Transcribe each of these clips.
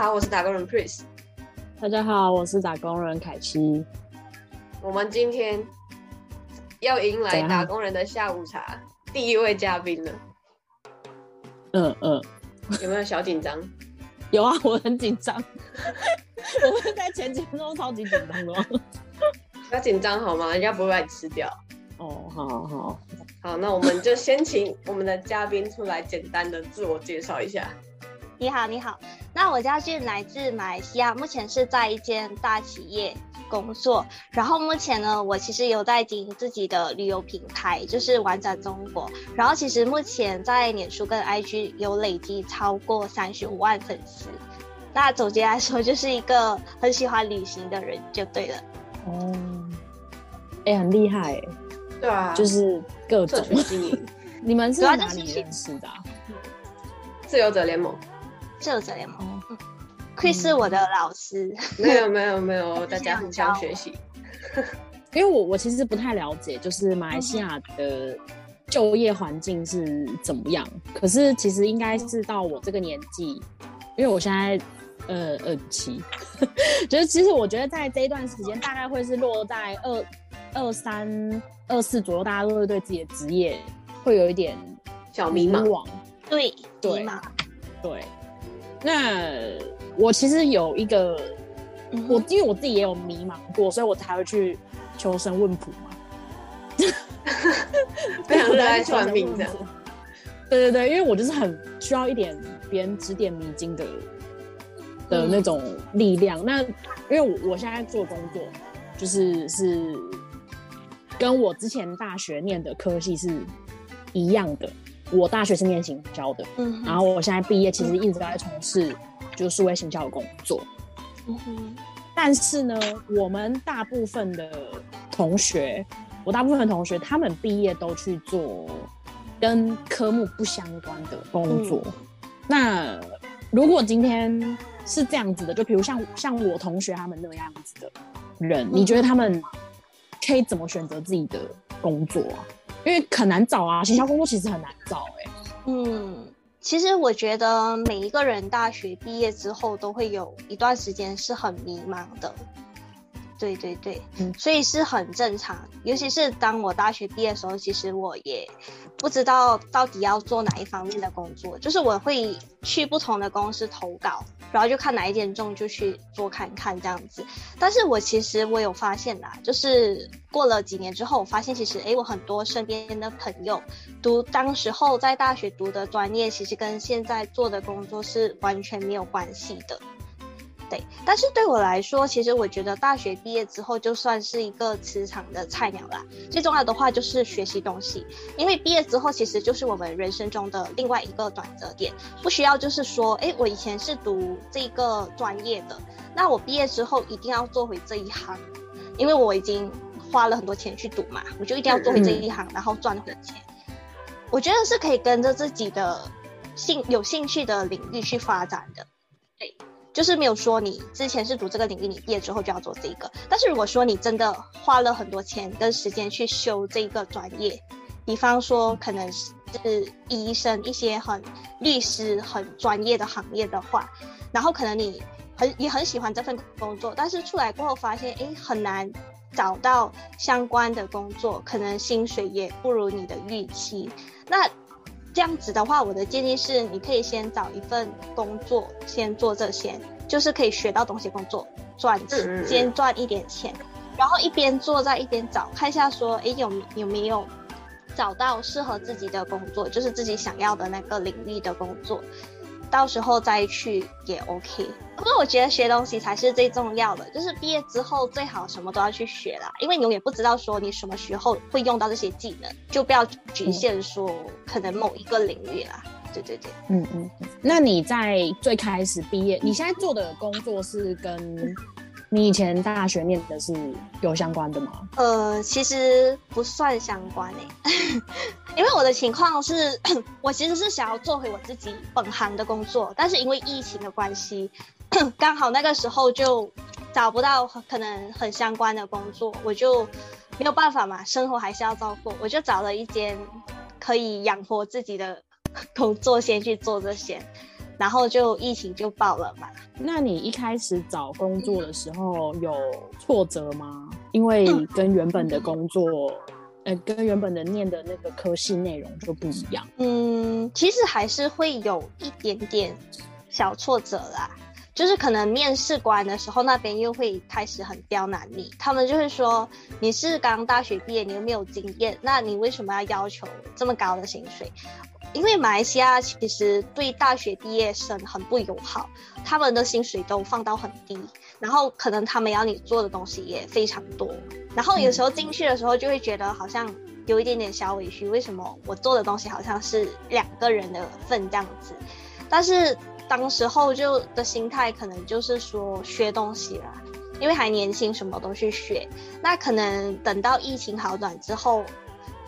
好，我是打工人 Chris。大家好，我是打工人凯西。我们今天要迎来打工人的下午茶第一位嘉宾了。嗯嗯，有没有小紧张？有啊，我很紧张。我们在前几分钟超级紧张的。不要紧张好吗？人家不会把你吃掉。哦，好好好，那我们就先请我们的嘉宾出来简单的自我介绍一下。你好，你好。那我家俊来自马来西亚，目前是在一间大企业工作。然后目前呢，我其实有在经营自己的旅游平台，就是玩转中国。然后其实目前在脸书跟 IG 有累积超过三十五万粉丝。那总结来说，就是一个很喜欢旅行的人就对了。哦，哎，很厉害哎。对啊，就是各种经营。你们是哪里认识的？自由者联盟。自由者联盟。Chris 是我的老师。没有没有没有，大家互相学习。因为我我其实不太了解，就是马来西亚的就业环境是怎么样。可是其实应该是到我这个年纪，因为我现在呃二七，就是其实我觉得在这一段时间，大概会是落在二二三。二四左右，大家都会对自己的职业会有一点小迷茫。对，对，对。那我其实有一个，我因为我自己也有迷茫过，所以我才会去求神问卜嘛。非常热爱算命的。对对对，因为我就是很需要一点别人指点迷津的的那种力量。那因为我我现在做工作，就是是。跟我之前大学念的科系是一样的，我大学是念行销的，嗯，然后我现在毕业，其实一直都在从事就是数位行销的工作，嗯哼，但是呢，我们大部分的同学，我大部分的同学，他们毕业都去做跟科目不相关的工作。那如果今天是这样子的，就比如像像我同学他们那样子的人，你觉得他们？可以怎么选择自己的工作啊？因为很难找啊，行销工作其实很难找哎。嗯，其实我觉得每一个人大学毕业之后都会有一段时间是很迷茫的。对对对，嗯，所以是很正常。尤其是当我大学毕业的时候，其实我也不知道到底要做哪一方面的工作，就是我会去不同的公司投稿，然后就看哪一点中就去做看看这样子。但是我其实我有发现啦，就是过了几年之后，我发现其实哎，我很多身边的朋友读当时候在大学读的专业，其实跟现在做的工作是完全没有关系的。对，但是对我来说，其实我觉得大学毕业之后就算是一个职场的菜鸟啦。最重要的话就是学习东西，因为毕业之后其实就是我们人生中的另外一个转折点，不需要就是说，哎，我以前是读这个专业的，那我毕业之后一定要做回这一行，因为我已经花了很多钱去读嘛，我就一定要做回这一行，然后赚回钱。我觉得是可以跟着自己的兴有兴趣的领域去发展的，对。就是没有说你之前是读这个领域，你毕业之后就要做这个。但是如果说你真的花了很多钱跟时间去修这个专业，比方说可能是医生一些很律师很专业的行业的话，然后可能你很也很喜欢这份工作，但是出来过后发现，哎，很难找到相关的工作，可能薪水也不如你的预期，那。这样子的话，我的建议是，你可以先找一份工作，先做这些，就是可以学到东西，工作赚钱，先赚一点钱，然后一边做再一边找，看一下说，哎，有有没有找到适合自己的工作，就是自己想要的那个领域的工作。到时候再去也 OK，不过我觉得学东西才是最重要的，就是毕业之后最好什么都要去学啦，因为你永远不知道说你什么时候会用到这些技能，就不要局限说可能某一个领域啦。对对对，嗯嗯。那你在最开始毕业，你现在做的工作是跟？你以前大学念的是有相关的吗？呃，其实不算相关诶，因为我的情况是，我其实是想要做回我自己本行的工作，但是因为疫情的关系，刚好那个时候就找不到可能很相关的工作，我就没有办法嘛，生活还是要照顾，我就找了一间可以养活自己的 工作先去做这些。然后就疫情就爆了嘛。那你一开始找工作的时候有挫折吗？因为跟原本的工作，呃，跟原本的念的那个科系内容就不一样。嗯，其实还是会有一点点小挫折啦。就是可能面试官的时候，那边又会开始很刁难你。他们就会说你是刚大学毕业，你又没有经验，那你为什么要要求这么高的薪水？因为马来西亚其实对大学毕业生很不友好，他们的薪水都放到很低，然后可能他们要你做的东西也非常多，然后有时候进去的时候就会觉得好像有一点点小委屈，为什么我做的东西好像是两个人的份这样子？但是。当时候就的心态可能就是说学东西啦，因为还年轻，什么都去学。那可能等到疫情好转之后，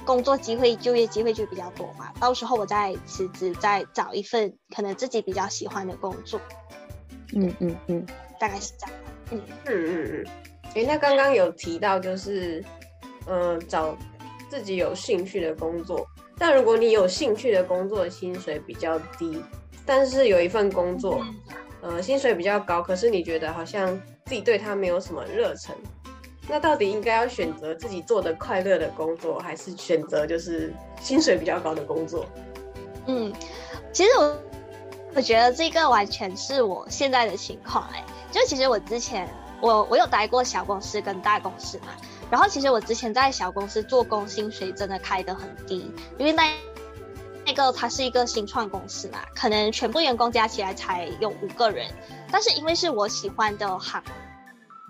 工作机会、就业机会就比较多嘛。到时候我再辞职，再找一份可能自己比较喜欢的工作。嗯嗯嗯，大概是这样。嗯嗯嗯嗯。哎，那刚刚有提到就是，嗯，找自己有兴趣的工作。但如果你有兴趣的工作，薪水比较低。但是有一份工作，呃，薪水比较高，可是你觉得好像自己对他没有什么热忱，那到底应该要选择自己做的快乐的工作，还是选择就是薪水比较高的工作？嗯，其实我我觉得这个完全是我现在的情况，哎，就其实我之前我我有待过小公司跟大公司嘛，然后其实我之前在小公司做工，薪水真的开得很低，因为那。那个它是一个新创公司嘛，可能全部员工加起来才有五个人，但是因为是我喜欢的行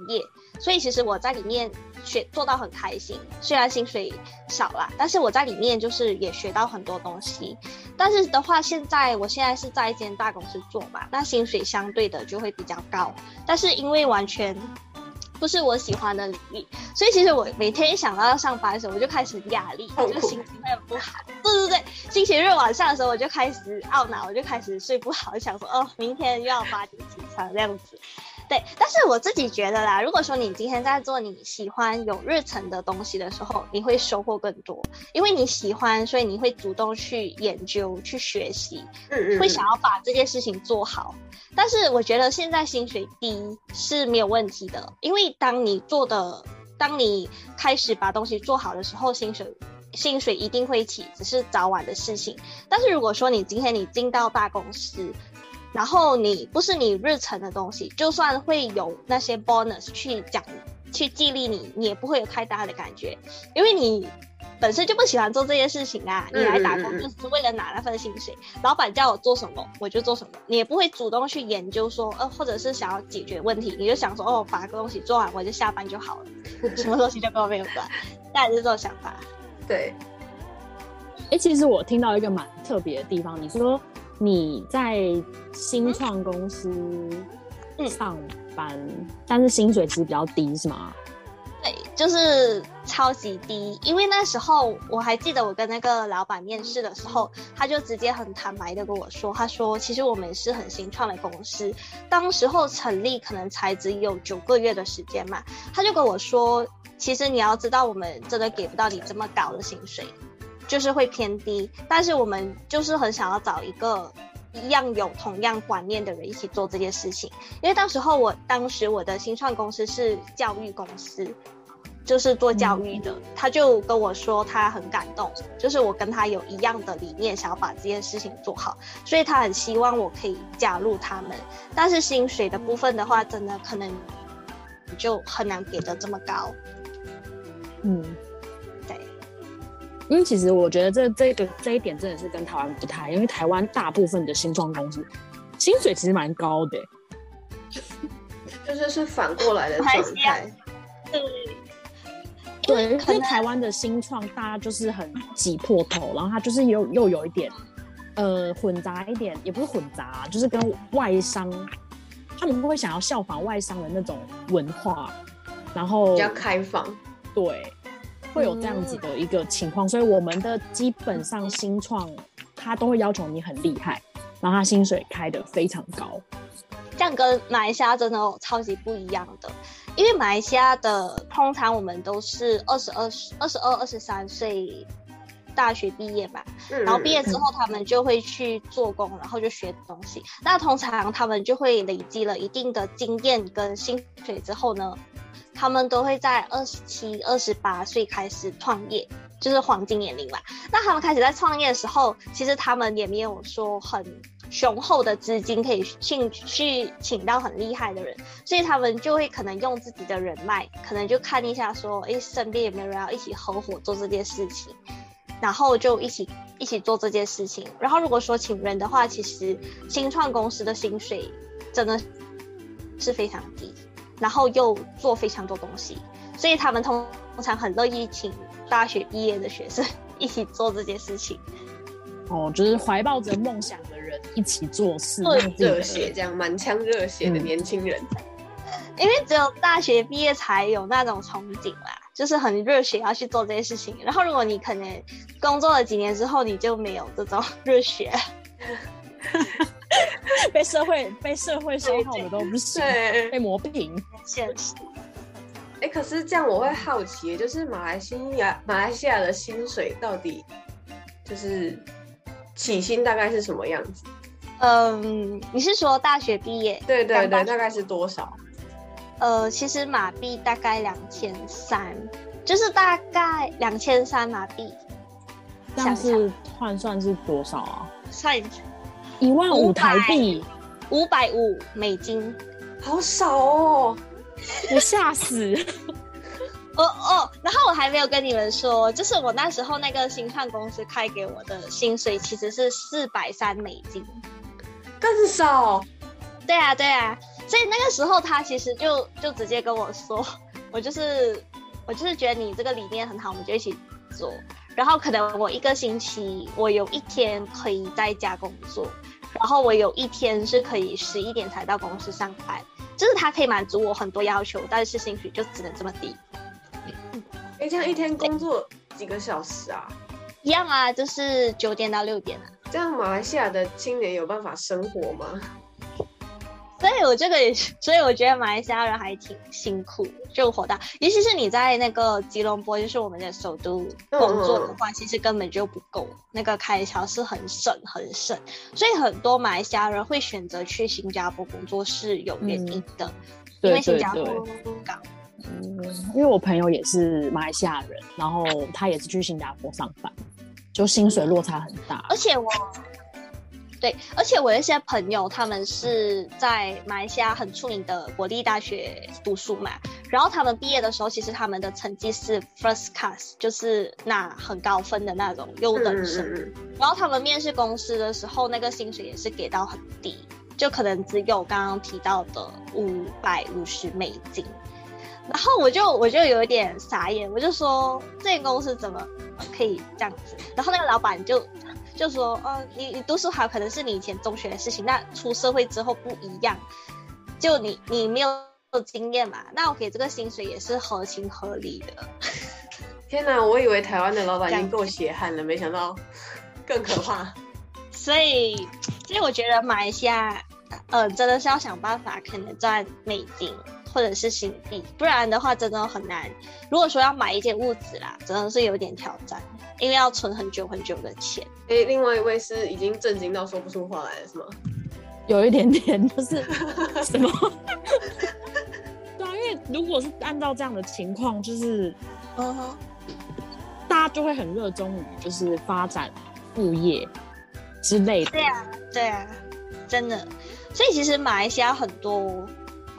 业，所以其实我在里面学做到很开心。虽然薪水少啦，但是我在里面就是也学到很多东西。但是的话，现在我现在是在一间大公司做嘛，那薪水相对的就会比较高，但是因为完全。不是我喜欢的领域，所以其实我每天一想到要上班的时候，我就开始压力，我就心情会很不好。对对对，星期日晚上的时候，我就开始懊恼，我就开始睡不好，想说哦，明天又要八点起床这样子。对，但是我自己觉得啦，如果说你今天在做你喜欢、有日程的东西的时候，你会收获更多，因为你喜欢，所以你会主动去研究、去学习，会想要把这件事情做好。但是我觉得现在薪水低是没有问题的，因为当你做的，当你开始把东西做好的时候，薪水薪水一定会起，只是早晚的事情。但是如果说你今天你进到大公司，然后你不是你日程的东西，就算会有那些 bonus 去奖去激励你，你也不会有太大的感觉，因为你本身就不喜欢做这些事情啊。你来打工就是为了拿那份薪水，老板叫我做什么我就做什么，你也不会主动去研究说，呃，或者是想要解决问题，你就想说，哦，把个东西做完我就下班就好了，什么东西就跟我没有关，大概是这种想法。对。哎，其实我听到一个蛮特别的地方，你说。你在新创公司上班，但是薪水其实比较低，是吗？对，就是超级低。因为那时候我还记得，我跟那个老板面试的时候，他就直接很坦白的跟我说：“他说，其实我们是很新创的公司，当时候成立可能才只有九个月的时间嘛。”他就跟我说：“其实你要知道，我们真的给不到你这么高的薪水。”就是会偏低，但是我们就是很想要找一个一样有同样观念的人一起做这件事情。因为当时候我当时我的新创公司是教育公司，就是做教育的，他就跟我说他很感动，就是我跟他有一样的理念，想要把这件事情做好，所以他很希望我可以加入他们。但是薪水的部分的话，真的可能就很难给的这么高。嗯。因为其实我觉得这这个这一点真的是跟台湾不太，因为台湾大部分的新创公司薪水其实蛮高的，就是是反过来的状态。对，对，因为台湾的新创大家就是很挤破头，然后他就是又又有一点呃混杂一点，也不是混杂，就是跟外商他们会想要效仿外商的那种文化，然后比较开放，对。会有这样子的一个情况，所以我们的基本上新创，他都会要求你很厉害，然后他薪水开的非常高，这样跟马来西亚真的超级不一样的。因为马来西亚的通常我们都是二十二、二十二、二十三岁大学毕业嘛，嗯然后毕业之后他们就会去做工，然后就学东西。那通常他们就会累积了一定的经验跟薪水之后呢，他们都会在二十七、二十八岁开始创业，就是黄金年龄嘛。那他们开始在创业的时候，其实他们也没有说很雄厚的资金可以请去请到很厉害的人，所以他们就会可能用自己的人脉，可能就看一下说，诶，身边有没有人要一起合伙做这件事情，然后就一起一起做这件事情。然后如果说请人的话，其实新创公司的薪水真的是非常低，然后又做非常多东西，所以他们通通常很乐意请大学毕业的学生 一起做这件事情。哦，就是怀抱着梦想的人一起做事，热血这样满腔热血的嗯年轻人，因为只有大学毕业才有那种憧憬啦，就是很热血要去做这些事情。然后如果你可能工作了几年之后，你就没有这种 热血。被社会被社会消耗的都不行，对，被磨平。现实哎，可是这样我会好奇，就是马来西亚马来西亚的薪水到底就是起薪大概是什么样子？嗯，你是说大学毕业？对对对，大概是多少？呃，其实马币大概两千三，就是大概两千三马币，这样是换算是多少啊？算一万五台币，五百五美金。好少哦。我吓死！哦哦，然后我还没有跟你们说，就是我那时候那个新创公司开给我的薪水其实是四百三美金。更少，对啊，对啊，所以那个时候他其实就就直接跟我说，我就是我就是觉得你这个理念很好，我们就一起做。然后可能我一个星期我有一天可以在家工作，然后我有一天是可以十一点才到公司上班，就是他可以满足我很多要求，但是薪水就只能这么低。哎，这样一天工作几个小时啊？一样啊，就是九点到六点啊。这样马来西亚的青年有办法生活吗？所以我这个也是，所以我觉得马来西亚人还挺辛苦，就活到，尤其是你在那个吉隆坡，就是我们的首都工作的话，其实根本就不够，那个开销是很省很省，所以很多马来西亚人会选择去新加坡工作是有原因的，因为新加坡对，高。嗯因为我朋友也是马来西亚人，然后他也是去新加坡上班，就薪水落差很大而。且我，对，而且我有一些朋友，他们是在马来西亚很出名的国立大学读书嘛，然后他们毕业的时候，其实他们的成绩是 first class，就是拿很高分的那种优等生。然后他们面试公司的时候，那个薪水也是给到很低，就可能只有刚刚提到的五百五十美金。然后我就我就有一点傻眼，我就说这间公司怎么可以这样子？然后那个老板就就说，嗯、你你读书好可能是你以前中学的事情，那出社会之后不一样，就你你没有经验嘛，那我给这个薪水也是合情合理的。天哪，我以为台湾的老板已经够血汗了，没想到更可怕。所以，所以我觉得马来西亚，呃，真的是要想办法，可能赚美金或者是新币，不然的话真的很难。如果说要买一件物质啦，真的是有点挑战，因为要存很久很久的钱。诶，另外一位是已经震惊到说不出话来了，是吗？有一点点就是 什么？对啊，因为如果是按照这样的情况，就是嗯哼，大家就会很热衷于就是发展副业之类的。对啊，对啊，真的。所以其实马来西亚很多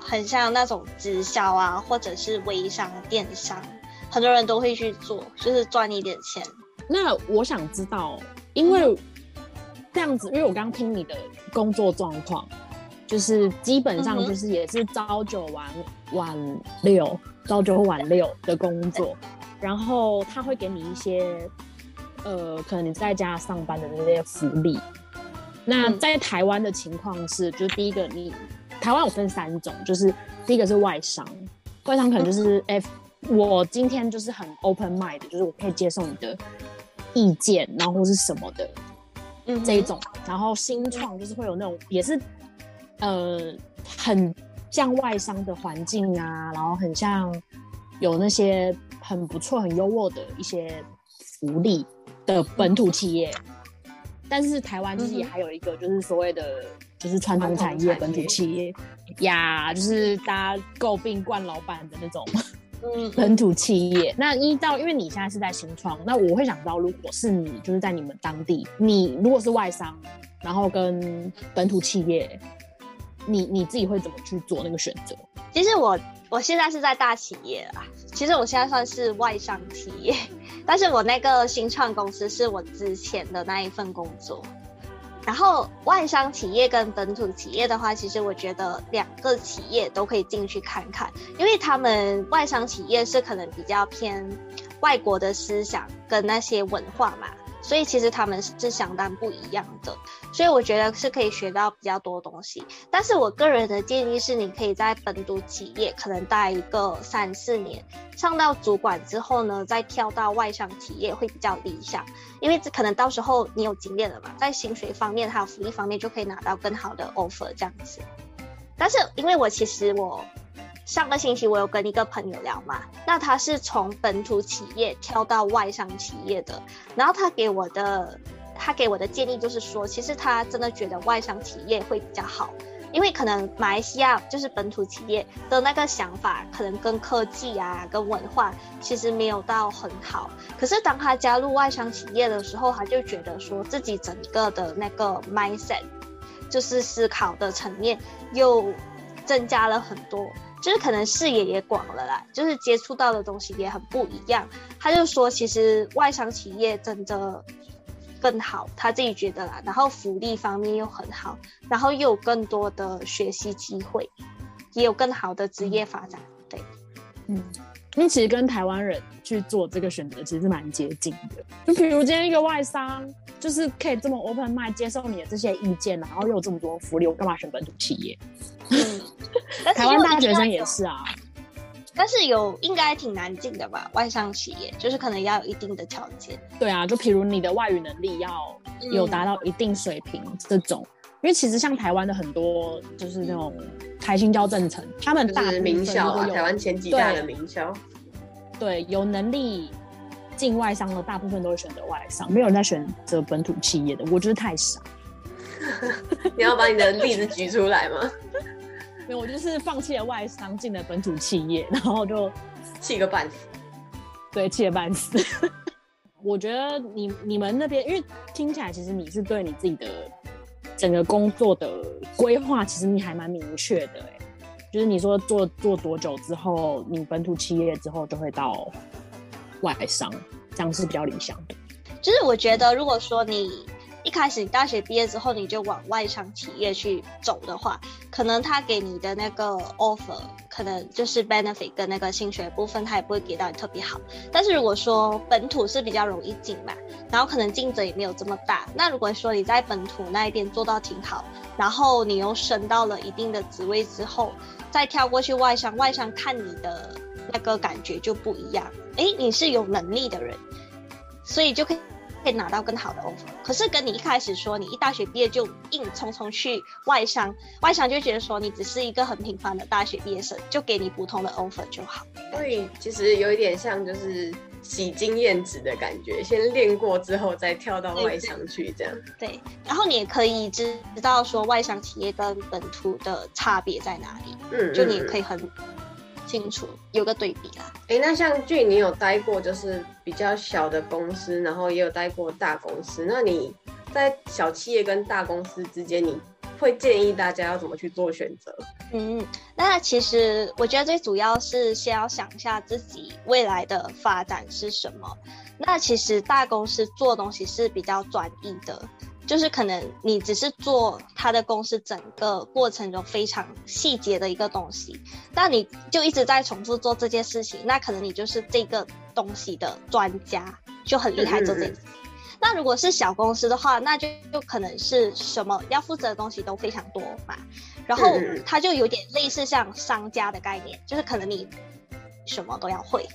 很像那种直销啊，或者是微商、电商，很多人都会去做，就是赚一点钱。那我想知道，因为这样子，因为我刚刚听你的工作状况，就是基本上就是也是朝九晚晚六，朝九晚六的工作，然后他会给你一些呃，可能你在家上班的那些福利。那嗯在台湾的情况是，就是第一个你台湾有分三种，就是第一个是外商，外商可能就是 嗯 F，、我今天就是很 open mind，就是我可以接受你的意见，然后或是什么的嗯哼。这一种，然后新创就是会有那种也是呃很像外商的环境啊，然后很像有那些很不错、很优渥的一些福利的本土企业，但是台湾就是也还有一个就是所谓的就是传统产业本土企业呀，就是大家诟病惯老板的那种。嗯，本土企业那依照，因为你现在是在新创，那我会想到，如果是你，就是在你们当地，你如果是外商，然后跟本土企业，你你自己会怎么去做那个选择？其实我我现在是在大企业啦，其实我现在算是外商企业，但是我那个新创公司是我之前的那一份工作。然后外商企业跟本土企业的话，其实我觉得两个企业都可以进去看看，因为他们外商企业是可能比较偏外国的思想跟那些文化嘛。所以其实他们是相当不一样的，所以我觉得是可以学到比较多东西。但是我个人的建议是，你可以在本土企业可能待一个三四年，上到主管之后呢，再跳到外商企业会比较理想，因为这可能到时候你有经验了嘛，在薪水方面还有福利方面就可以拿到更好的 offer 这样子。但是因为我其实我。上个星期我有跟一个朋友聊嘛，那他是从本土企业跳到外商企业的，然后他给我的他给我的建议就是说，其实他真的觉得外商企业会比较好，因为可能马来西亚就是本土企业的那个想法，可能跟科技啊跟文化其实没有到很好，可是当他加入外商企业的时候，他就觉得说自己整个的那个 mindset，就是思考的层面又增加了很多。就是可能视野也广了啦，就是接触到的东西也很不一样。他就说，其实外商企业真的更好，他自己觉得啦。然后福利方面又很好，然后又有更多的学习机会，也有更好的职业发展。对，嗯，因为其实跟台湾人去做这个选择其实是蛮接近的。就比如今天一个外商，就是可以这么 open mind 接受你的这些意见，然后又有这么多福利，我干嘛选本土企业？嗯，台湾大学生也是啊，但是有应该挺难进的吧？外商企业就是可能要有一定的条件。对啊，就譬如你的外语能力要有达到一定水平这种，因为其实像台湾的很多就是那种台新教正成，他们大名校啊，台湾前几大的名校，对，有能力进外商的大部分都会选择外商，没有人在选择本土企业的，我觉得太傻。你要把你的例子举出来吗？没有，我就是放弃了外商，进了本土企业，然后就气个半死。对，气个半死。我觉得你你们那边，因为听起来其实你是对你自己的整个工作的规划，其实你还蛮明确的哎。就是你说做做多久之后，你本土企业之后就会到外商，这样是比较理想的。就是我觉得，如果说你。一开始你大学毕业之后你就往外商企业去走的话，可能他给你的那个 offer 可能就是 benefit 跟那个薪水部分，他也不会给到你特别好。但是如果说本土是比较容易进嘛，然后可能竞争也没有这么大。那如果说你在本土那一边做到挺好，然后你又升到了一定的职位之后，再跳过去外商，外商看你的那个感觉就不一样。哎，你是有能力的人，所以就可以。可以拿到更好的 offer，可是跟你一开始说，你一大学毕业就硬匆匆去外商，外商就觉得说你只是一个很平凡的大学毕业生，就给你普通的 offer 就好。所以其实有一点像就是洗经验值的感觉，先练过之后再跳到外商去这样。对，然后你也可以知知道说外商企业跟本土的差别在哪里，嗯，就你也可以很。清楚有个对比啦。哎，那像俊，你有待过就是比较小的公司，然后也有待过大公司。那你在小企业跟大公司之间，你会建议大家要怎么去做选择？嗯，那其实我觉得最主要是先要想一下自己未来的发展是什么。那其实大公司做东西是比较专一的。就是可能你只是做他的公司整个过程中非常细节的一个东西，那你就一直在重复做这件事情，那可能你就是这个东西的专家，就很厉害做这件事情。那如果是小公司的话，那就就可能是什么要负责的东西都非常多嘛，然后它就有点类似像商家的概念，就是可能你什么都要会。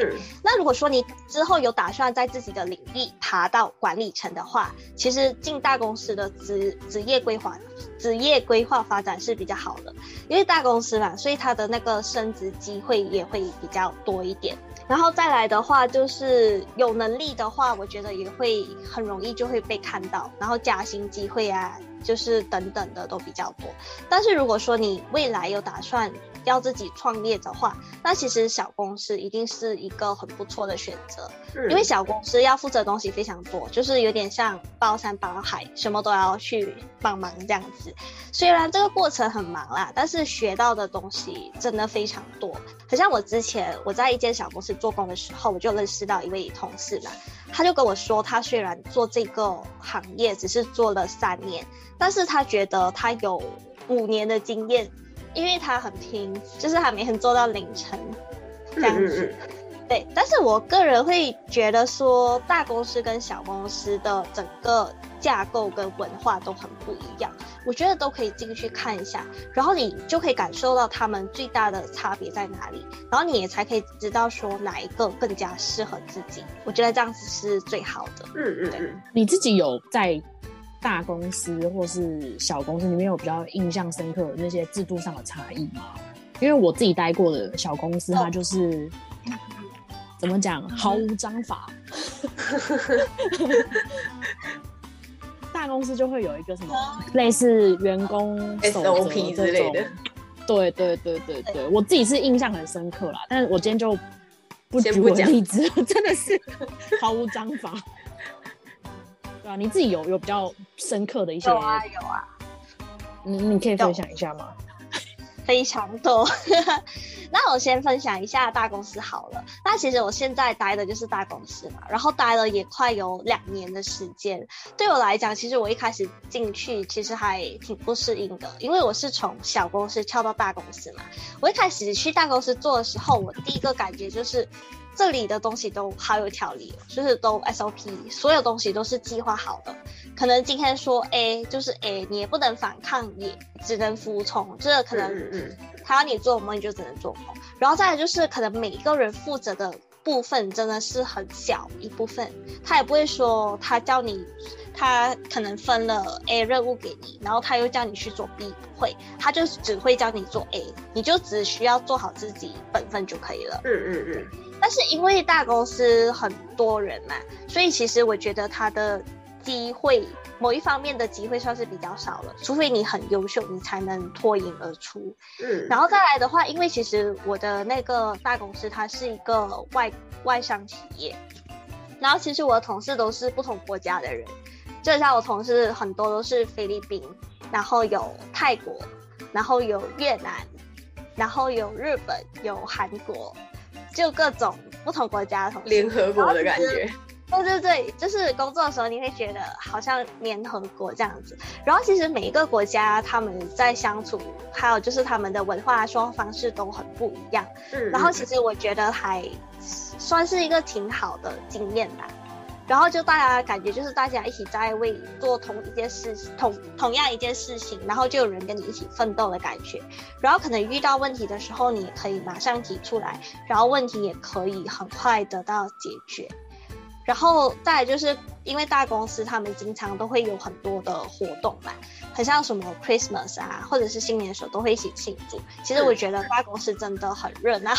对，那如果说你之后有打算在自己的领域爬到管理层的话，其实进大公司的职职业规划、职业规划发展是比较好的，因为大公司嘛，所以它的那个升职机会也会比较多一点。然后再来的话，就是有能力的话，我觉得也会很容易就会被看到，然后加薪机会啊，就是等等的都比较多。但是如果说你未来有打算，要自己创业的话，那其实小公司一定是一个很不错的选择，因为小公司要负责的东西非常多，就是有点像包山包海，什么都要去帮忙这样子。虽然这个过程很忙啦，但是学到的东西真的非常多。很像我之前我在一间小公司做工的时候，我就认识到一位同事嘛，他就跟我说，他虽然做这个行业只是做了三年，但是他觉得他有五年的经验。因为他很拼，就是他每天做到凌晨这样子。对，但是我个人会觉得说，大公司跟小公司的整个架构跟文化都很不一样。我觉得都可以进去看一下，然后你就可以感受到他们最大的差别在哪里，然后你也才可以知道说哪一个更加适合自己。我觉得这样子是最好的。嗯嗯嗯，你自己有在？大公司或是小公司里面有比较印象深刻的那些制度上的差异吗？因为我自己待过的小公司，它就是怎么讲，毫无章法。大公司就会有一个什么类似员工 SOP 之类的。对对对对对，我自己是印象很深刻啦，但是我今天就不举例子，真的是毫无章法。对啊，你自己有有比较深刻的一些有啊有啊，你你可以分享一下吗？非常多，那我先分享一下大公司好了。那其实我现在待的就是大公司嘛，然后待了也快有两年的时间。对我来讲，其实我一开始进去其实还挺不适应的，因为我是从小公司跳到大公司嘛。我一开始去大公司做的时候，我第一个感觉就是。这里的东西都好有条理，就是都 SOP，所有东西都是计划好的。可能今天说 A 就是 A，你也不能反抗，也只能服从。这可能他要你做梦，你就只能做梦。然后再来就是，可能每一个人负责的部分真的是很小一部分，他也不会说他叫你，他可能分了 A 任务给你，然后他又叫你去做 B，不会，他就只会叫你做 A，你就只需要做好自己本分就可以了。嗯嗯嗯。但是因为大公司很多人嘛，所以其实我觉得他的机会，某一方面的机会算是比较少了。除非你很优秀，你才能脱颖而出。嗯，然后再来的话，因为其实我的那个大公司它是一个外外商企业，然后其实我的同事都是不同国家的人，就像我同事很多都是菲律宾，然后有泰国，然后有越南，然后有日本，有韩国。就各种不同国家的同事，联合国的感觉。对对对，就是工作的时候你会觉得好像联合国这样子。然后其实每一个国家他们在相处，还有就是他们的文化说话方式都很不一样。嗯。然后其实我觉得还算是一个挺好的经验吧。然后就大家感觉就是大家一起在为做同一件事情，同同样一件事情，然后就有人跟你一起奋斗的感觉。然后可能遇到问题的时候，你也可以马上提出来，然后问题也可以很快得到解决。然后再就是因为大公司他们经常都会有很多的活动嘛，很像什么 Christmas 啊，或者是新年的时候都会一起庆祝。其实我觉得大公司真的很热闹，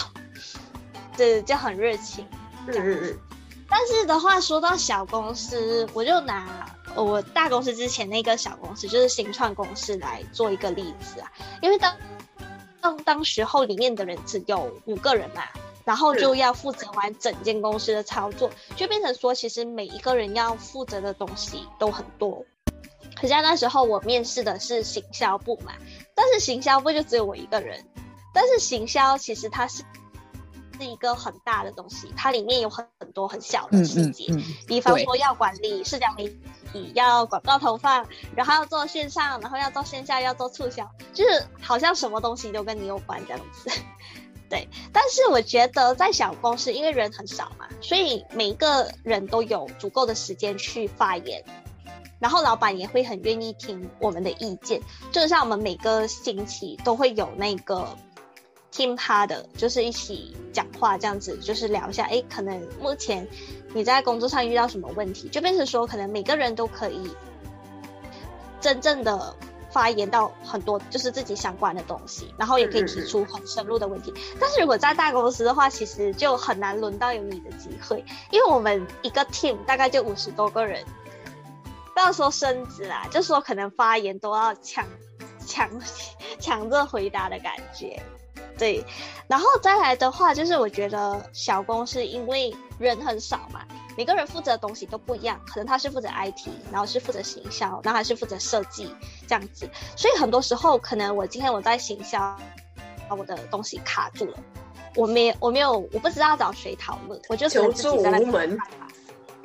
对，就很热情。嗯嗯嗯。但是的话，说到小公司，我就拿我大公司之前那个小公司，就是新创公司来做一个例子啊。因为当当当时候里面的人只有五个人嘛，然后就要负责完整间公司的操作，就变成说，其实每一个人要负责的东西都很多。可是那时候我面试的是行销部嘛，但是行销部就只有我一个人，但是行销其实它是。是一个很大的东西，它里面有很很多很小的细节，比方说要管理社交媒体，要广告投放，然后要做线上，然后要做线下，要做促销，就是好像什么东西都跟你有关这样子。对，但是我觉得在小公司，因为人很少嘛，所以每一个人都有足够的时间去发言，然后老板也会很愿意听我们的意见，就像我们每个星期都会有那个。听他的，就是一起讲话这样子，就是聊一下。哎，可能目前你在工作上遇到什么问题，就变成说，可能每个人都可以真正的发言到很多就是自己相关的东西，然后也可以提出很深入的问题。但是如果在大公司的话，其实就很难轮到有你的机会，因为我们一个 team 大概就五十多个人，不要说升职啦，就说可能发言都要抢抢抢着回答的感觉。对，然后再来的话，就是我觉得小公司因为人很少嘛。每个人负责的东西都不一样，可能他是负责 IT，然后是负责行销，然后还是负责设计这样子。所以很多时候，可能我今天我在行销，把我的东西卡住了，我没我没有我不知道找谁讨论，我就求助无门。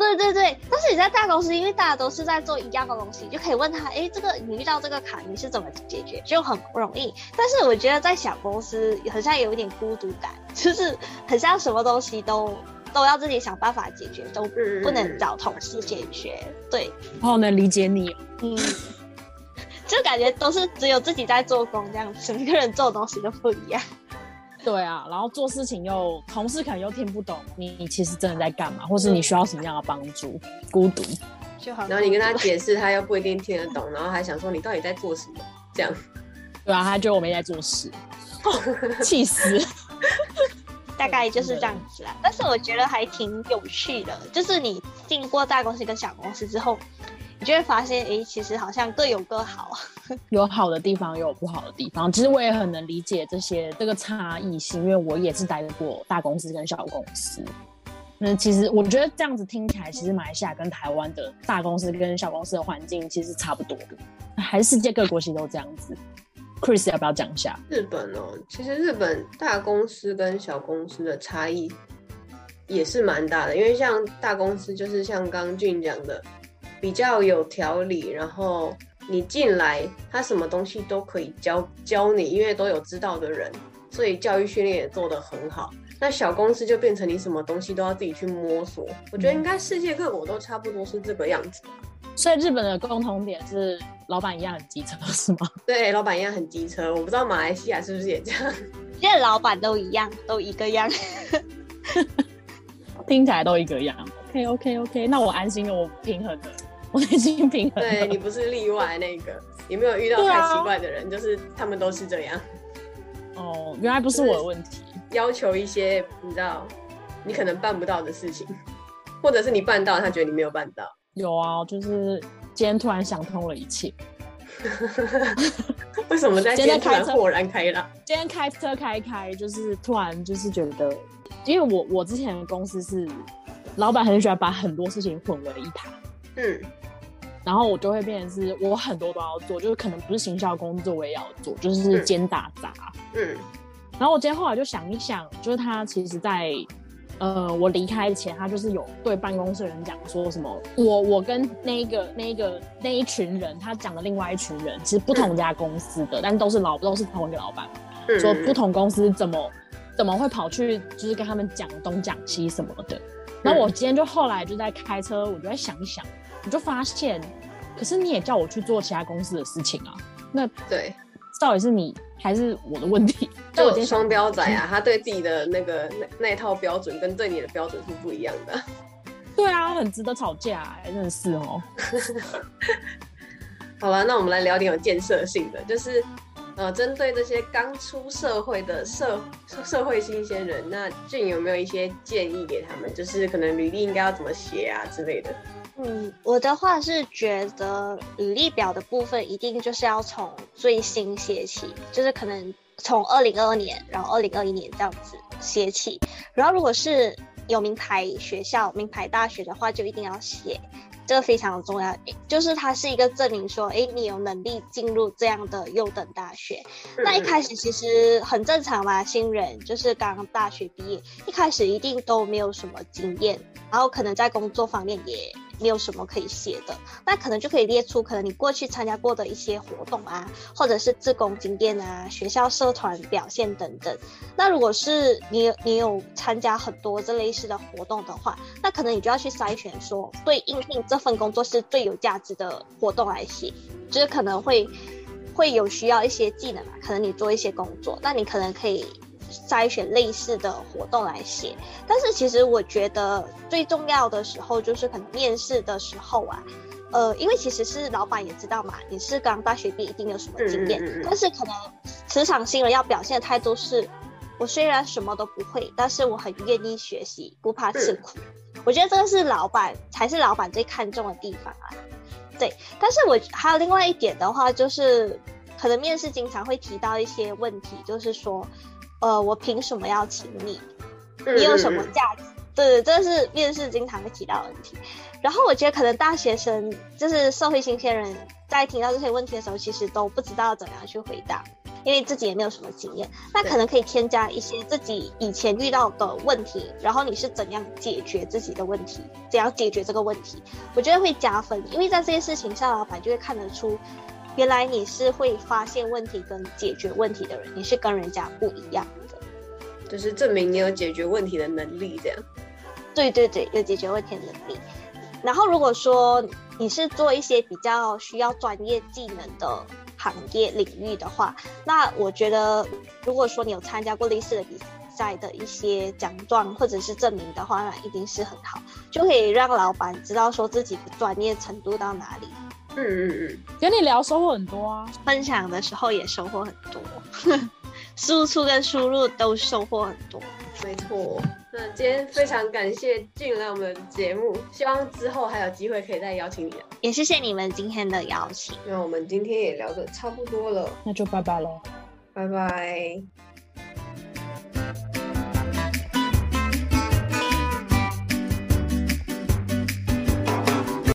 对对对，但是你在大公司，因为大家都是在做一样的东西，就可以问他，哎，这个你遇到这个卡，你是怎么解决，就很不容易。但是我觉得在小公司，好像有一点孤独感，就是很像什么东西都。都要自己想办法解决，都不能找同事解决。对，好能理解你。嗯，就感觉都是只有自己在做工这样子，每个人做的东西都不一样。对啊，然后做事情又同事可能又听不懂你，你其实真的在干嘛，或是你需要什么样的帮助？孤独。就好。然后你跟他解释，他又不一定听得懂，然后还想说你到底在做什么？这样。对啊，他觉得我没在做事，气死。大概就是这样子啦，但是我觉得还挺有趣的，就是你进过大公司跟小公司之后，你就会发现，哎，其实好像各有各好，有好的地方，有不好的地方。其实我也很能理解这些这个差异性，因为我也是待过大公司跟小公司。那其实我觉得这样子听起来，其实马来西亚跟台湾的大公司跟小公司的环境其实差不多的，还是世界各国其实都这样子。Chris 要不要讲一下日本哦？其实日本大公司跟小公司的差异也是蛮大的，因为像大公司就是像刚俊讲的，比较有条理，然后你进来，他什么东西都可以教教你，因为都有知道的人，所以教育训练也做得很好。那小公司就变成你什么东西都要自己去摸索。我觉得应该世界各国都差不多是这个样子。所以日本的共同点是老板一样很机车，是吗？对，老板一样很机车。我不知道马来西亚是不是也这样。现在老板都一样，都一个样，听起来都一个样。OK OK OK，那我安心了，我平衡了，我内心平衡。对你不是例外那个，你没有遇到太奇怪的人，就是他们都是这样。哦，原来不是我的问题。要求一些你知道你可能办不到的事情，或者是你办到，他觉得你没有办到。有啊，就是今天突然想通了一切。为什么在今天开车豁然开朗？今天开车开开，就是突然就是觉得，因为我我之前的公司是老板很喜欢把很多事情混为一谈，嗯，然后我就会变成是我很多都要做，就是可能不是行销工作我也要做，就是兼打杂，嗯。然后我今天后来就想一想，就是他其实，在。呃，我离开前，他就是有对办公室人讲说什么，我我跟那个那个那一群人，他讲的另外一群人，其实不同家公司的，但都是老都是同一个老板，说不同公司怎么怎么会跑去就是跟他们讲东讲西什么的。然后我今天就后来就在开车，我就在想一想，我就发现，可是你也叫我去做其他公司的事情啊，那对。到底是你还是我的问题？就我双标仔啊，他对自己的那个那那套标准跟对你的标准是不一样的。对啊，很值得吵架，真的是哦。好了，那我们来聊点有建设性的，就是呃，针对这些刚出社会的社社会新鲜人，那俊有没有一些建议给他们？就是可能履历应该要怎么写啊之类的。嗯，我的话是觉得履历表的部分一定就是要从最新写起，就是可能从二零二二年，然后二零二一年这样子写起。然后如果是有名牌学校、名牌大学的话，就一定要写，这个非常重要，就是它是一个证明说，哎，你有能力进入这样的优等大学。那一开始其实很正常嘛，新人就是刚大学毕业，一开始一定都没有什么经验，然后可能在工作方面也。你有什么可以写的？那可能就可以列出可能你过去参加过的一些活动啊，或者是自工经验啊、学校社团表现等等。那如果是你你有参加很多这类似的活动的话，那可能你就要去筛选说对应聘这份工作是最有价值的活动来写，就是可能会会有需要一些技能嘛，可能你做一些工作，那你可能可以。筛选类似的活动来写。但是其实我觉得最重要的时候就是可能面试的时候啊，呃，因为其实是老板也知道嘛，你是刚大学毕业，一定有什么经验，但是可能职场新人要表现的态度是，我虽然什么都不会，但是我很愿意学习，不怕吃苦。我觉得这个是老板才是老板最看重的地方啊。对，但是我还有另外一点的话，就是可能面试经常会提到一些问题，就是说，呃，我凭什么要请你？你有什么价值？对，这是面试经常会提到的问题。然后我觉得可能大学生就是社会新鲜人，在听到这些问题的时候，其实都不知道怎样去回答。因为自己也没有什么经验，那可能可以添加一些自己以前遇到的问题，然后你是怎样解决自己的问题，怎样解决这个问题，我觉得会加分。因为在这些事情上，老板就会看得出，原来你是会发现问题跟解决问题的人，你是跟人家不一样的，就是证明你有解决问题的能力，这样。对对对，有解决问题的能力。然后如果说你是做一些比较需要专业技能的。行业领域的话，那我觉得，如果说你有参加过类似的比赛的一些奖状或者是证明的话，那一定是很好，就可以让老板知道说自己的专业程度到哪里。嗯嗯嗯，跟你聊收获很多啊，分享的时候也收获很多，输出跟输入都收获很多。没错，那今天非常感谢进来我们的节目，希望之后还有机会可以再邀请你。也谢谢你们今天的邀请，那我们今天也聊得差不多了，那就拜拜喽，拜拜。